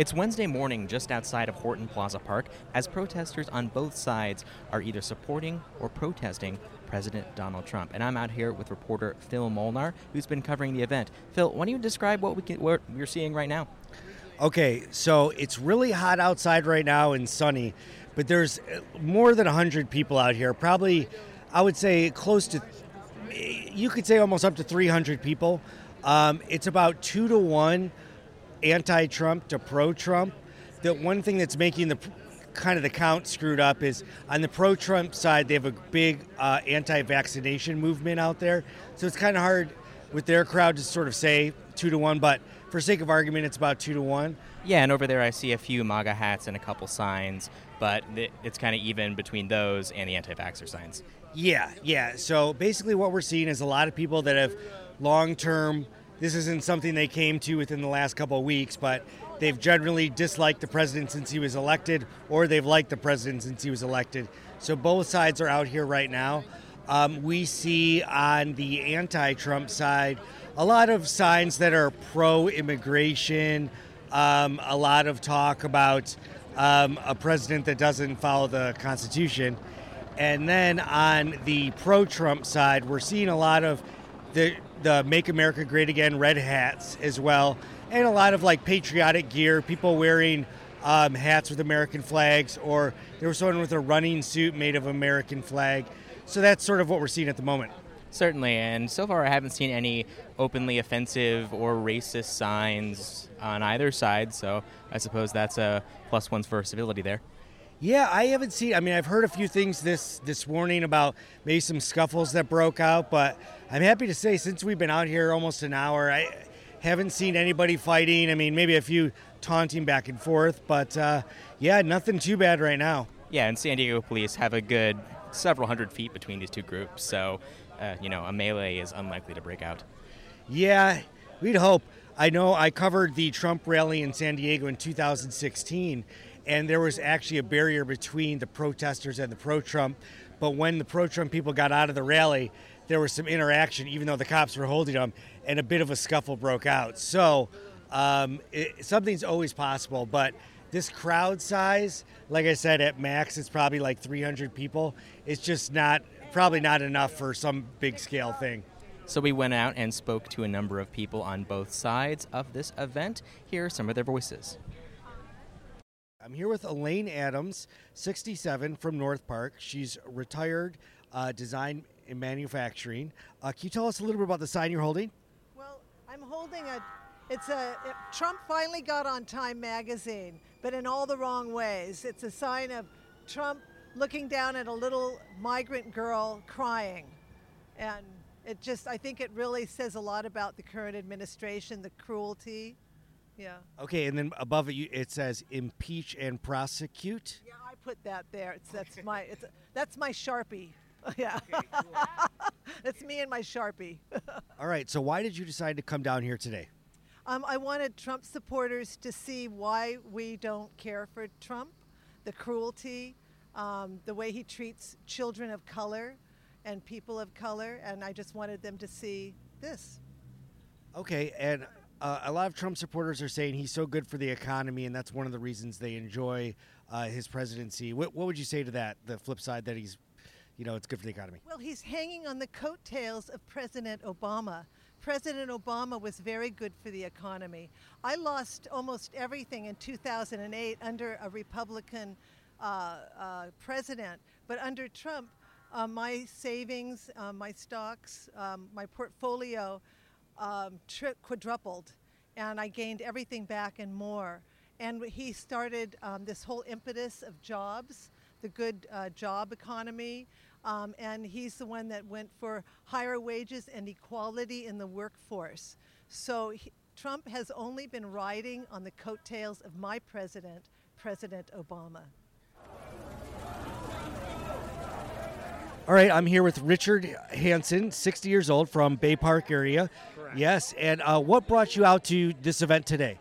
It's Wednesday morning just outside of Horton Plaza Park as protesters on both sides are either supporting or protesting President Donald Trump. And I'm out here with reporter Phil Molnar, who's been covering the event. Phil, why don't you describe what, we can, what we're seeing right now? Okay, so it's really hot outside right now and sunny, but there's uh, more than 100 people out here. Probably, I would say close to, you could say almost up to 300 people. Um, it's about two to one anti-Trump to pro-Trump. The one thing that's making the kind of the count screwed up is on the pro-Trump side they have a big uh, anti-vaccination movement out there, so it's kind of hard with their crowd to sort of say two to one, but for sake of argument, it's about two to one. Yeah, and over there I see a few MAGA hats and a couple signs, but it's kind of even between those and the anti-vaxxer signs. Yeah, yeah. So basically, what we're seeing is a lot of people that have long-term this isn't something they came to within the last couple of weeks, but they've generally disliked the president since he was elected, or they've liked the president since he was elected. So both sides are out here right now. Um, we see on the anti Trump side a lot of signs that are pro immigration, um, a lot of talk about um, a president that doesn't follow the Constitution. And then on the pro Trump side, we're seeing a lot of the the Make America Great Again red hats as well, and a lot of like patriotic gear. People wearing um, hats with American flags, or there was someone with a running suit made of American flag. So that's sort of what we're seeing at the moment. Certainly, and so far I haven't seen any openly offensive or racist signs on either side. So I suppose that's a plus ones for civility there. Yeah, I haven't seen. I mean, I've heard a few things this this morning about maybe some scuffles that broke out, but I'm happy to say since we've been out here almost an hour, I haven't seen anybody fighting. I mean, maybe a few taunting back and forth, but uh, yeah, nothing too bad right now. Yeah, and San Diego police have a good several hundred feet between these two groups, so uh, you know a melee is unlikely to break out. Yeah, we'd hope. I know I covered the Trump rally in San Diego in 2016 and there was actually a barrier between the protesters and the pro-Trump. But when the pro-Trump people got out of the rally, there was some interaction, even though the cops were holding them, and a bit of a scuffle broke out. So um, it, something's always possible, but this crowd size, like I said, at max, it's probably like 300 people. It's just not, probably not enough for some big scale thing. So we went out and spoke to a number of people on both sides of this event. Here are some of their voices. I'm here with Elaine Adams, 67 from North Park. She's retired uh, design and manufacturing. Uh, can you tell us a little bit about the sign you're holding? Well, I'm holding a. It's a it, Trump finally got on Time magazine, but in all the wrong ways. It's a sign of Trump looking down at a little migrant girl crying, and it just I think it really says a lot about the current administration, the cruelty yeah. Okay, and then above it, you, it says impeach and prosecute. Yeah, I put that there. It's that's my it's that's my sharpie. yeah. Okay, cool. that's me and my sharpie. All right. So why did you decide to come down here today? Um, I wanted Trump supporters to see why we don't care for Trump, the cruelty, um, the way he treats children of color and people of color, and I just wanted them to see this. Okay, and uh, a lot of Trump supporters are saying he's so good for the economy, and that's one of the reasons they enjoy uh, his presidency. What, what, would you say to that? The flip side that he's, you know, it's good for the economy. Well, he's hanging on the coattails of President Obama. President Obama was very good for the economy. I lost almost everything in 2008 under a Republican uh, uh, president, but under Trump, uh, my savings, uh, my stocks, um, my portfolio um, tri- quadrupled, and I gained everything back and more. And he started um, this whole impetus of jobs, the good uh, job economy, um, and he's the one that went for higher wages and equality in the workforce. So he, Trump has only been riding on the coattails of my president, President Obama. All right, I'm here with Richard Hanson, 60 years old from Bay Park area. Correct. Yes, and uh, what brought you out to this event today?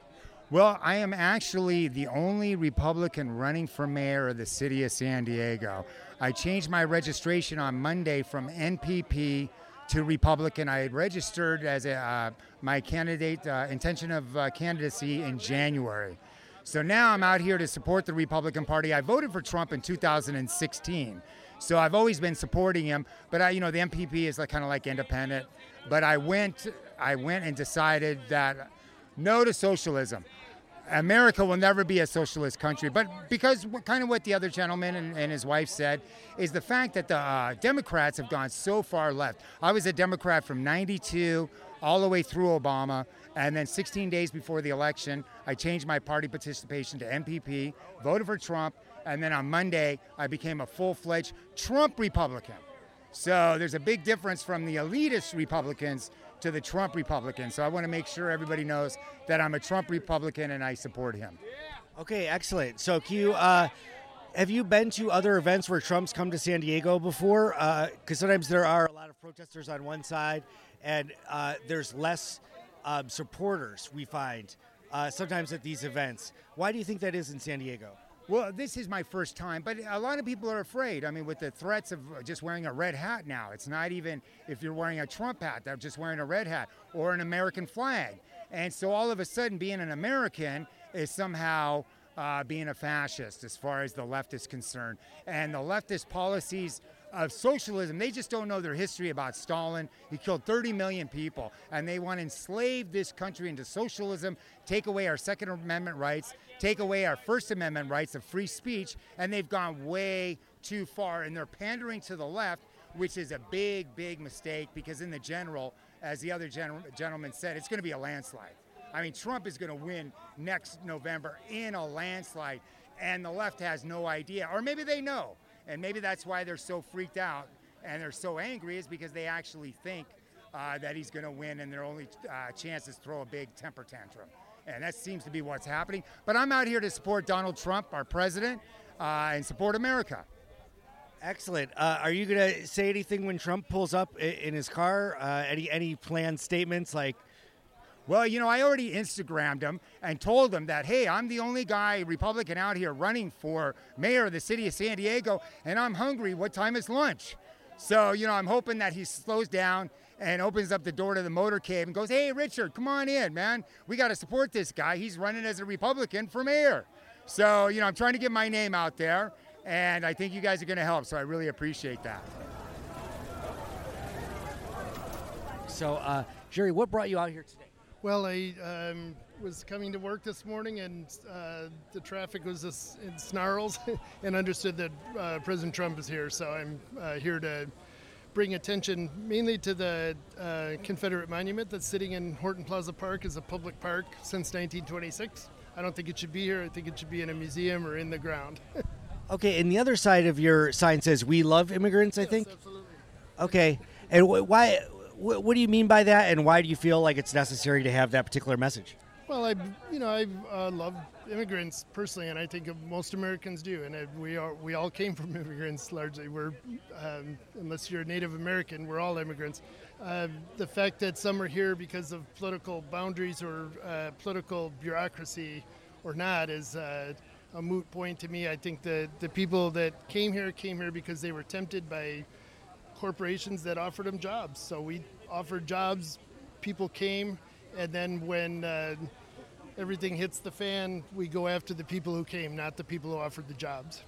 Well, I am actually the only Republican running for mayor of the city of San Diego. I changed my registration on Monday from NPP to Republican. I had registered as a, uh, my candidate uh, intention of uh, candidacy in January. So now I'm out here to support the Republican Party. I voted for Trump in 2016. So I've always been supporting him, but I, you know, the NPP is like kind of like independent. But I went, I went and decided that no to socialism. America will never be a socialist country. But because kind of what the other gentleman and, and his wife said is the fact that the uh, Democrats have gone so far left. I was a Democrat from 92 all the way through Obama. And then 16 days before the election, I changed my party participation to NPP, voted for Trump, and then on Monday, I became a full fledged Trump Republican. So there's a big difference from the elitist Republicans to the Trump Republicans. So I want to make sure everybody knows that I'm a Trump Republican and I support him. Okay, excellent. So, Q, uh, have you been to other events where Trump's come to San Diego before? Because uh, sometimes there are a lot of protesters on one side, and uh, there's less um, supporters we find uh, sometimes at these events. Why do you think that is in San Diego? Well, this is my first time, but a lot of people are afraid. I mean, with the threats of just wearing a red hat now, it's not even if you're wearing a Trump hat, they're just wearing a red hat or an American flag. And so all of a sudden, being an American is somehow uh, being a fascist as far as the left is concerned. And the leftist policies of socialism. They just don't know their history about Stalin. He killed 30 million people, and they want to enslave this country into socialism, take away our Second Amendment rights, take away our First Amendment rights of free speech, and they've gone way too far, and they're pandering to the left, which is a big, big mistake because, in the general, as the other gen- gentleman said, it's going to be a landslide. I mean, Trump is going to win next November in a landslide, and the left has no idea, or maybe they know. And maybe that's why they're so freaked out and they're so angry is because they actually think uh, that he's going to win and their only uh, chance is throw a big temper tantrum. And that seems to be what's happening. But I'm out here to support Donald Trump, our president, uh, and support America. Excellent. Uh, are you going to say anything when Trump pulls up in his car? Uh, any any planned statements like well, you know, I already Instagrammed him and told him that, hey, I'm the only guy, Republican, out here running for mayor of the city of San Diego, and I'm hungry. What time is lunch? So, you know, I'm hoping that he slows down and opens up the door to the motorcade and goes, hey, Richard, come on in, man. We got to support this guy. He's running as a Republican for mayor. So, you know, I'm trying to get my name out there, and I think you guys are going to help. So I really appreciate that. So, uh, Jerry, what brought you out here today? Well, I um, was coming to work this morning and uh, the traffic was in snarls and understood that uh, President Trump is here. So I'm uh, here to bring attention mainly to the uh, Confederate monument that's sitting in Horton Plaza Park as a public park since 1926. I don't think it should be here. I think it should be in a museum or in the ground. okay, and the other side of your sign says "We love immigrants." I yes, think. Absolutely. Okay, and wh- why? What, do you mean by that, and why do you feel like it's necessary to have that particular message? Well, I, you know, I uh, love immigrants personally, and I think most Americans do. And we are, we all came from immigrants largely. We're, um, unless you're a Native American, we're all immigrants. Uh, the fact that some are here because of political boundaries or uh, political bureaucracy or not is uh, a moot point to me. I think the the people that came here came here because they were tempted by corporations that offered them jobs. So we offered jobs, people came, and then when uh, everything hits the fan, we go after the people who came, not the people who offered the jobs.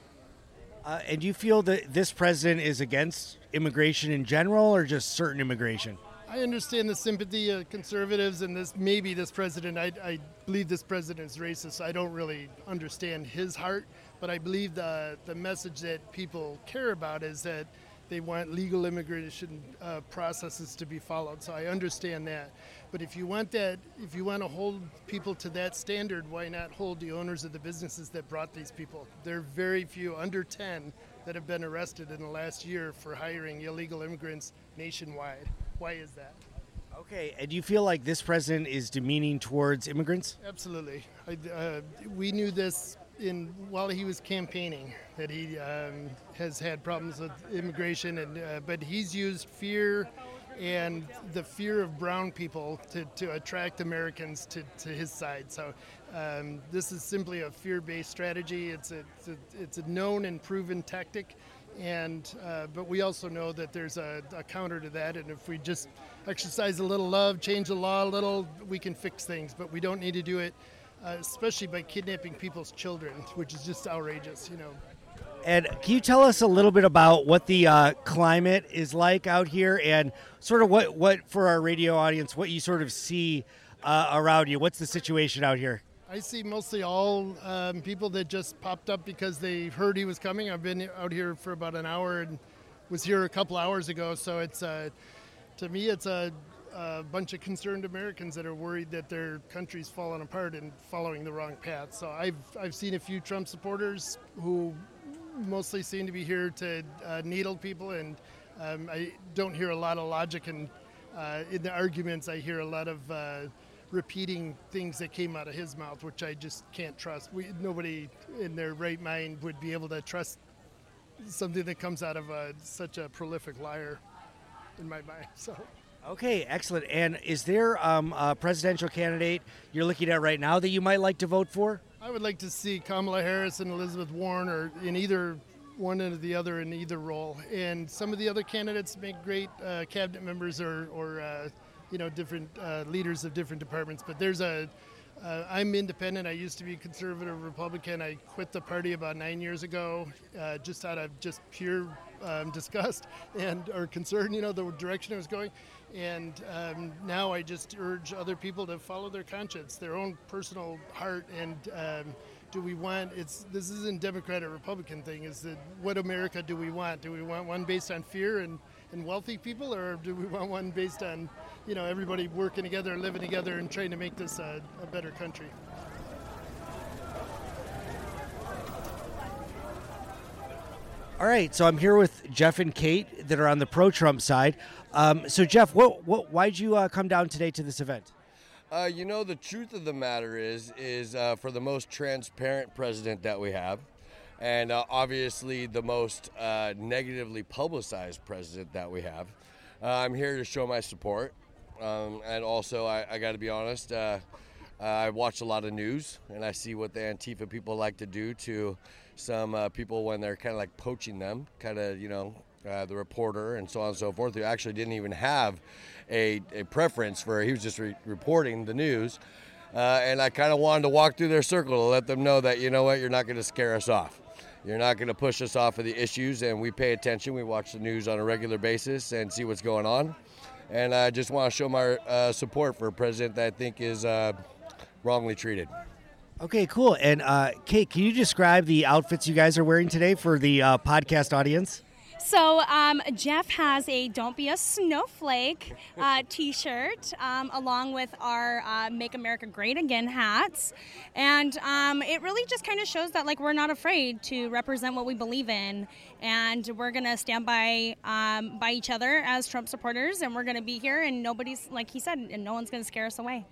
Uh, and do you feel that this president is against immigration in general or just certain immigration? I understand the sympathy of conservatives and this maybe this president. I, I believe this president is racist. I don't really understand his heart, but I believe the the message that people care about is that they want legal immigration uh, processes to be followed. So I understand that. But if you want that, if you want to hold people to that standard, why not hold the owners of the businesses that brought these people? There are very few, under 10, that have been arrested in the last year for hiring illegal immigrants nationwide. Why is that? Okay, and do you feel like this president is demeaning towards immigrants? Absolutely. I, uh, we knew this in while he was campaigning that he um, has had problems with immigration, and uh, but he's used fear and the fear of brown people to, to attract Americans to, to his side. So um, this is simply a fear-based strategy. It's a, it's a, it's a known and proven tactic, and uh, but we also know that there's a, a, counter to that. And if we just exercise a little love, change the law a little, we can fix things. But we don't need to do it uh, especially by kidnapping people's children, which is just outrageous. You know. And can you tell us a little bit about what the uh, climate is like out here, and sort of what, what for our radio audience, what you sort of see uh, around you? What's the situation out here? I see mostly all um, people that just popped up because they heard he was coming. I've been out here for about an hour and was here a couple hours ago. So it's uh, to me, it's a, a, bunch of concerned Americans that are worried that their country's falling apart and following the wrong path. So I've I've seen a few Trump supporters who mostly seem to be here to uh, needle people, and um, I don't hear a lot of logic and uh, in the arguments. I hear a lot of uh, repeating things that came out of his mouth, which I just can't trust. We, nobody in their right mind would be able to trust something that comes out of a, such a prolific liar, in my mind. So. Okay, excellent. And is there um, a presidential candidate you're looking at right now that you might like to vote for? I would like to see Kamala Harris and Elizabeth Warren, or in either one or the other in either role. And some of the other candidates make great uh, cabinet members or, or uh, you know, different uh, leaders of different departments. But there's a, uh, independent. I used to be conservative Republican. I quit the party about nine years ago, uh, just out of just pure um, disgust and or concern, you know, the direction it was going. And um, now I just urge other people to follow their conscience, their own personal heart, and um, do we want? It's this isn't Democrat or Republican thing. Is that what America do we want? Do we want one based on fear and, and wealthy people, or do we want one based on you know everybody working together, living together, and trying to make this a, a better country. All right, so I'm here with Jeff and Kate that are on the pro-Trump side. Um, so, Jeff, what, what, why'd you uh, come down today to this event? Uh, you know, the truth of the matter is, is uh, for the most transparent president that we have, and uh, obviously the most uh, negatively publicized president that we have, uh, I'm here to show my support. Um, and also, I, I got to be honest, uh, I watch a lot of news and I see what the Antifa people like to do to some uh, people when they're kind of like poaching them, kind of, you know, uh, the reporter and so on and so forth, who actually didn't even have a, a preference for, he was just re- reporting the news. Uh, and I kind of wanted to walk through their circle to let them know that, you know what, you're not going to scare us off. You're not going to push us off of the issues, and we pay attention. We watch the news on a regular basis and see what's going on and I just want to show my uh, support for a president that I think is uh, wrongly treated. Okay, cool. And uh, Kate, can you describe the outfits you guys are wearing today for the uh, podcast audience? So um, Jeff has a "Don't Be a Snowflake" uh, T-shirt, um, along with our uh, "Make America Great Again" hats, and um, it really just kind of shows that like we're not afraid to represent what we believe in, and we're gonna stand by um, by each other as Trump supporters, and we're gonna be here, and nobody's like he said, and no one's gonna scare us away.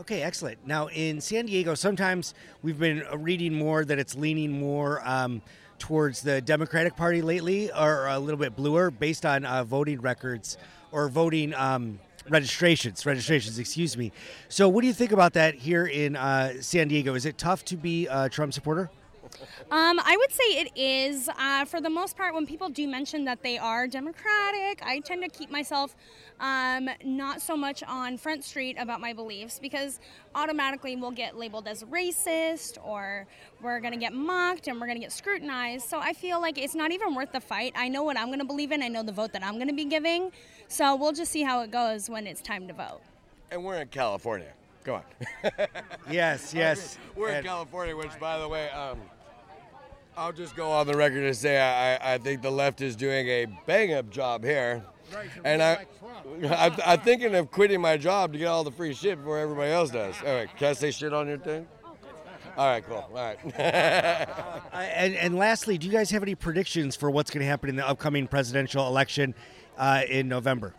Okay, excellent. Now in San Diego, sometimes we've been reading more that it's leaning more um, towards the Democratic Party lately, are a little bit bluer, based on uh, voting records or voting um, registrations. Registrations, excuse me. So, what do you think about that here in uh, San Diego? Is it tough to be a Trump supporter? Um, I would say it is. Uh, for the most part, when people do mention that they are Democratic, I tend to keep myself um, not so much on Front Street about my beliefs because automatically we'll get labeled as racist or we're going to get mocked and we're going to get scrutinized. So I feel like it's not even worth the fight. I know what I'm going to believe in, I know the vote that I'm going to be giving. So we'll just see how it goes when it's time to vote. And we're in California. Go on. yes, yes. We're in California, which, by the way, um, I'll just go on the record and say I, I think the left is doing a bang up job here. and I, I, I'm thinking of quitting my job to get all the free shit before everybody else does. All right, can I say shit on your thing? All right, cool. All right. uh, and, and lastly, do you guys have any predictions for what's going to happen in the upcoming presidential election uh, in November?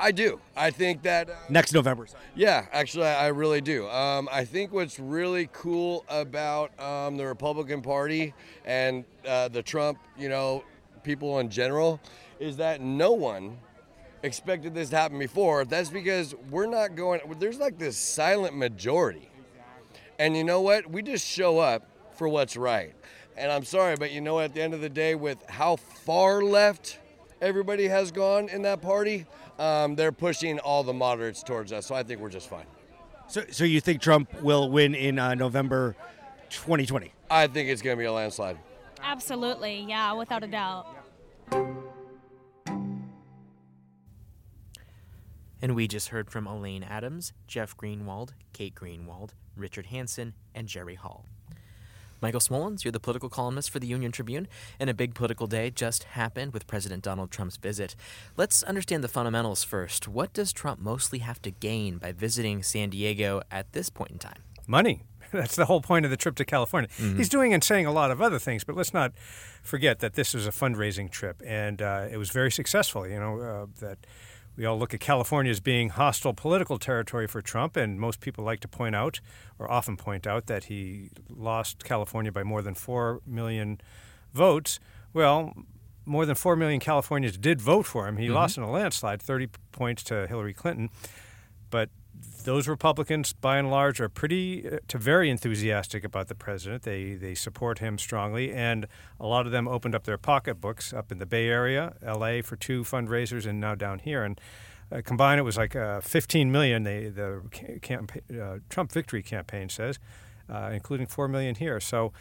I do. I think that uh, next November. Yeah, actually, I really do. Um, I think what's really cool about um, the Republican Party and uh, the Trump, you know, people in general, is that no one expected this to happen before. That's because we're not going. There's like this silent majority, and you know what? We just show up for what's right. And I'm sorry, but you know, at the end of the day, with how far left everybody has gone in that party, um, they're pushing all the moderates towards us. So I think we're just fine. So, so you think Trump will win in uh, November 2020? I think it's going to be a landslide. Absolutely, yeah, without a doubt. And we just heard from Elaine Adams, Jeff Greenwald, Kate Greenwald, Richard Hansen, and Jerry Hall. Michael Smolens, you're the political columnist for the Union Tribune, and a big political day just happened with President Donald Trump's visit. Let's understand the fundamentals first. What does Trump mostly have to gain by visiting San Diego at this point in time? Money. That's the whole point of the trip to California. Mm-hmm. He's doing and saying a lot of other things, but let's not forget that this was a fundraising trip, and uh, it was very successful. You know uh, that we all look at California as being hostile political territory for Trump, and most people like to point out, or often point out, that he lost California by more than 4 million votes. Well, more than 4 million Californians did vote for him. He mm-hmm. lost in a landslide, 30 points to Hillary Clinton. But those Republicans, by and large, are pretty uh, to very enthusiastic about the president. They they support him strongly, and a lot of them opened up their pocketbooks up in the Bay Area, L.A. for two fundraisers, and now down here. And uh, combined, it was like uh, 15 million. They, the campaign, uh, Trump victory campaign says, uh, including four million here. So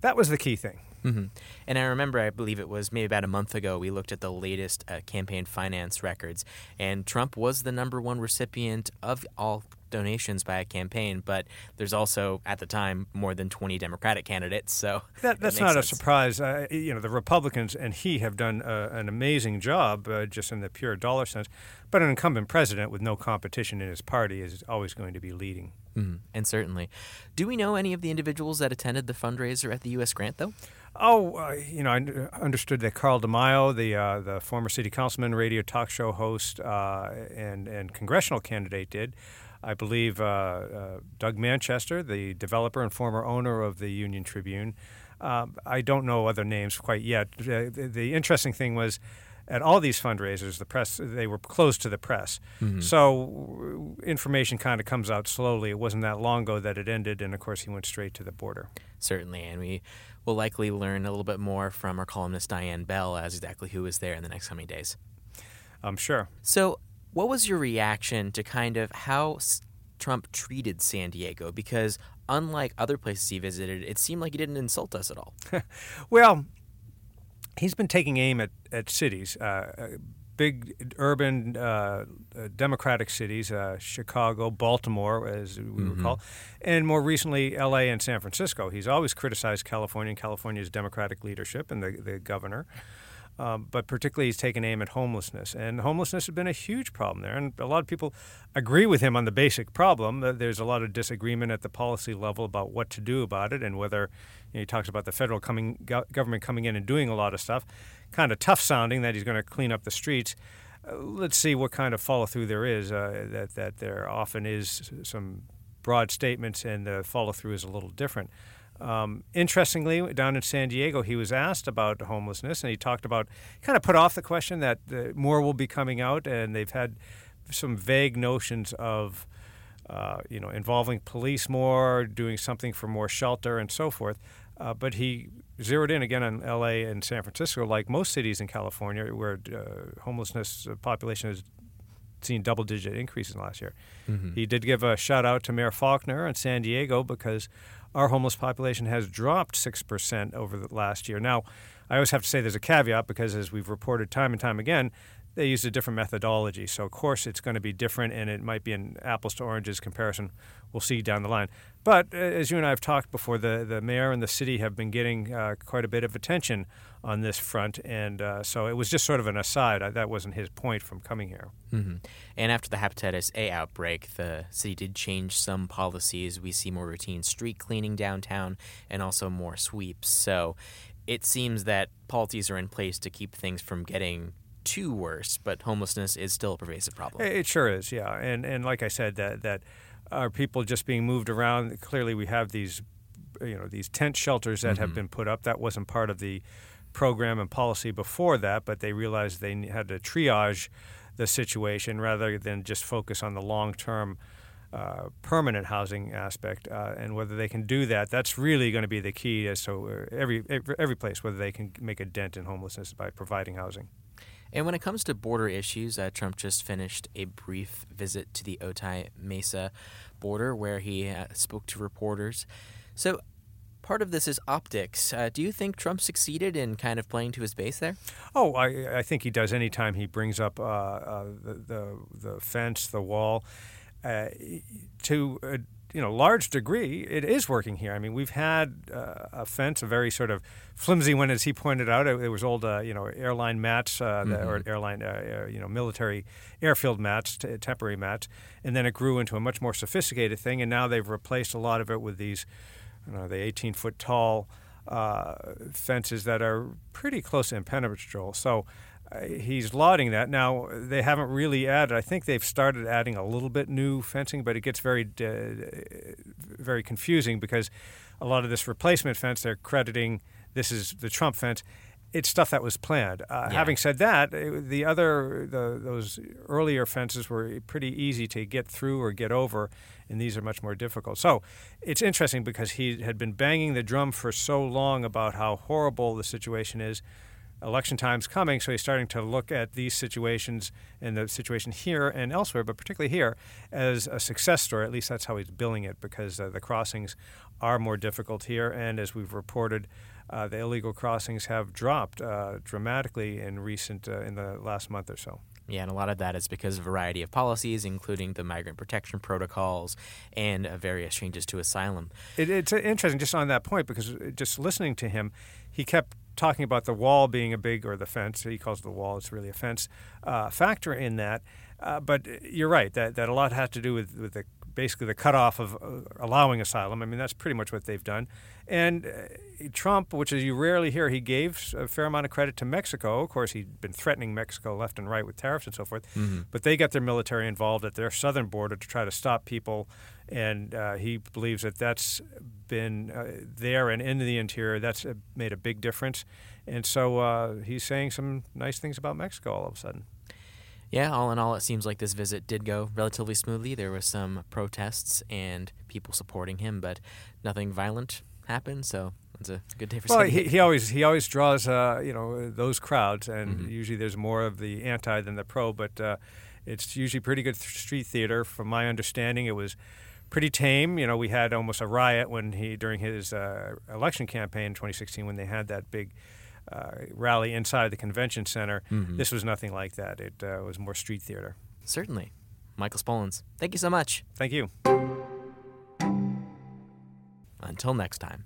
that was the key thing. Mm-hmm. And I remember, I believe it was maybe about a month ago, we looked at the latest uh, campaign finance records, and Trump was the number one recipient of all donations by a campaign, but there's also at the time more than 20 Democratic candidates. So that, that's not sense. a surprise. Uh, you know, the Republicans and he have done uh, an amazing job uh, just in the pure dollar sense. But an incumbent president with no competition in his party is always going to be leading. Mm-hmm. And certainly, do we know any of the individuals that attended the fundraiser at the U.S. Grant though? Oh, uh, you know, I understood that Carl DeMaio, the uh, the former city councilman, radio talk show host, uh, and and congressional candidate, did. I believe uh, uh, Doug Manchester, the developer and former owner of the Union Tribune. Um, I don't know other names quite yet. The, the, interesting thing was at all these fundraisers, the press they were closed to the press, mm-hmm. so information kind of comes out slowly. It wasn't that long ago that it ended, and of course he went straight to the border. Certainly, and we will likely learn a little bit more from our columnist Diane Bell as exactly who was there in the next coming days. I'm sure. So, what was your reaction to kind of how Trump treated San Diego? Because unlike other places he visited, it seemed like he didn't insult us at all. well, he's been taking aim at, at cities. Uh, big urban uh, uh, democratic cities, uh, Chicago, Baltimore, as we mm-hmm. recall, and more recently L.A. and San Francisco. He's always criticized California and California's democratic leadership and the, the governor. Um, but particularly, he's taken aim at homelessness. And homelessness has been a huge problem there. And a lot of people agree with him on the basic problem. There's a lot of disagreement at the policy level about what to do about it and whether you know, he talks about the federal coming, go- government coming in and doing a lot of stuff kind of tough sounding that he's going to clean up the streets. Uh, let's see what kind of follow through there is. Uh, that that there often is some broad statements, and the follow through is a little different. Um, interestingly, down in San Diego, he was asked about homelessness, and he talked about kind of put off the question that uh, more will be coming out, and they've had some vague notions of. Uh, you know, involving police more, doing something for more shelter, and so forth. Uh, but he zeroed in again on LA and San Francisco, like most cities in California, where uh, homelessness uh, population has seen double digit increases in last year. Mm-hmm. He did give a shout out to Mayor Faulconer in San Diego because our homeless population has dropped 6% over the last year. Now, I always have to say there's a caveat because, as we've reported time and time again, they used a different methodology. So, of course, it's going to be different and it might be an apples to oranges comparison. We'll see down the line. But uh, as you and I have talked before, the, the mayor and the city have been getting uh, quite a bit of attention on this front. And uh, so it was just sort of an aside. I, that wasn't his point from coming here. Mm-hmm. And after the hepatitis A outbreak, the city did change some policies. We see more routine street cleaning downtown and also more sweeps. So it seems that policies are in place to keep things from getting too worse, but homelessness is still a pervasive problem. It sure is, yeah. And and like I said, that that are people just being moved around. Clearly, we have these, you know, these tent shelters that mm-hmm. have been put up. That wasn't part of the program and policy before that, but they realized they had to triage the situation rather than just focus on the long-term. Uh, permanent housing aspect, uh, and whether they can do that, that's really going to be the key as to uh, every every place whether they can make a dent in homelessness by providing housing. And when it comes to border issues, uh, Trump just finished a brief visit to the Otay Mesa border where he uh, spoke to reporters. So, part of this is optics. Uh, do you think Trump succeeded in kind of playing to his base there? Oh, I, I think he does anytime he brings up uh, uh, the, the, the fence, the wall. Uh, to a you know large degree, it is working here. I mean, we've had uh, a fence, a very sort of flimsy one, as he pointed out. It, it was old, uh, you know, airline mats mm-hmm. that, or airline, you know, military airfield mats, t- temporary mats, and then it grew into a much more sophisticated thing. And now they've replaced a lot of it with these you know, the 18 foot tall uh, fences that are pretty close to impenetrable. So uh, he's lauding that. Now, they haven't really added, I think they've started adding a little bit new fencing, but it gets very, uh, very confusing because a lot of this replacement fence, they're crediting this is the Trump fence it's stuff that was planned. Uh, yeah. Having said that, the other the, those earlier fences were pretty easy to get through or get over, and these are much more difficult. So it's interesting because he had been banging the drum for so long about how horrible the situation is. Election time's coming, so he's starting to look at these situations and the situation here and elsewhere, but particularly here, as a success story. At least that's how he's billing it, because uh, the crossings are more difficult here, and as we've reported, uh, the illegal crossings have dropped uh, dramatically in recent uh, in the last month or so. Yeah, and a lot of that is because of a variety of policies, including the migrant protection protocols and uh, various changes to asylum. It, it's interesting just on that point because uh, just listening to him, he kept talking about the wall being a big, or the fence, he calls it the wall, it's really a fence, uh, factor in that. Uh, but you're right that, that a lot has to do with, with the basically the cutoff of uh, allowing asylum. I mean, that's pretty much what they've done. And uh, Trump, which as you rarely hear, he gave a fair amount of credit to Mexico. Of course, he'd been threatening Mexico left and right with tariffs and so forth. Mm-hmm. But they got their military involved at their southern border to try to stop people. And uh, he believes that that's been uh, there and in the interior. That's uh, made a big difference. And so uh, he's saying some nice things about Mexico all of a sudden. Yeah, all in all, it seems like this visit did go relatively smoothly. There were some protests and people supporting him, but nothing violent happened. So it's a good day for. Well, he, he, always he always draws uh, you know those crowds, and mm-hmm. usually there's more of the anti than the pro, but uh, it's usually pretty good th- street theater. From my understanding, it was pretty tame. You know, we had almost a riot when he during his uh, election campaign in 2016 when they had that big uh, rally inside the convention center. Mm-hmm. This was nothing like that. It uh, was more street theater. Certainly. Michael Smolens, thank you so much. Thank you. Until next time.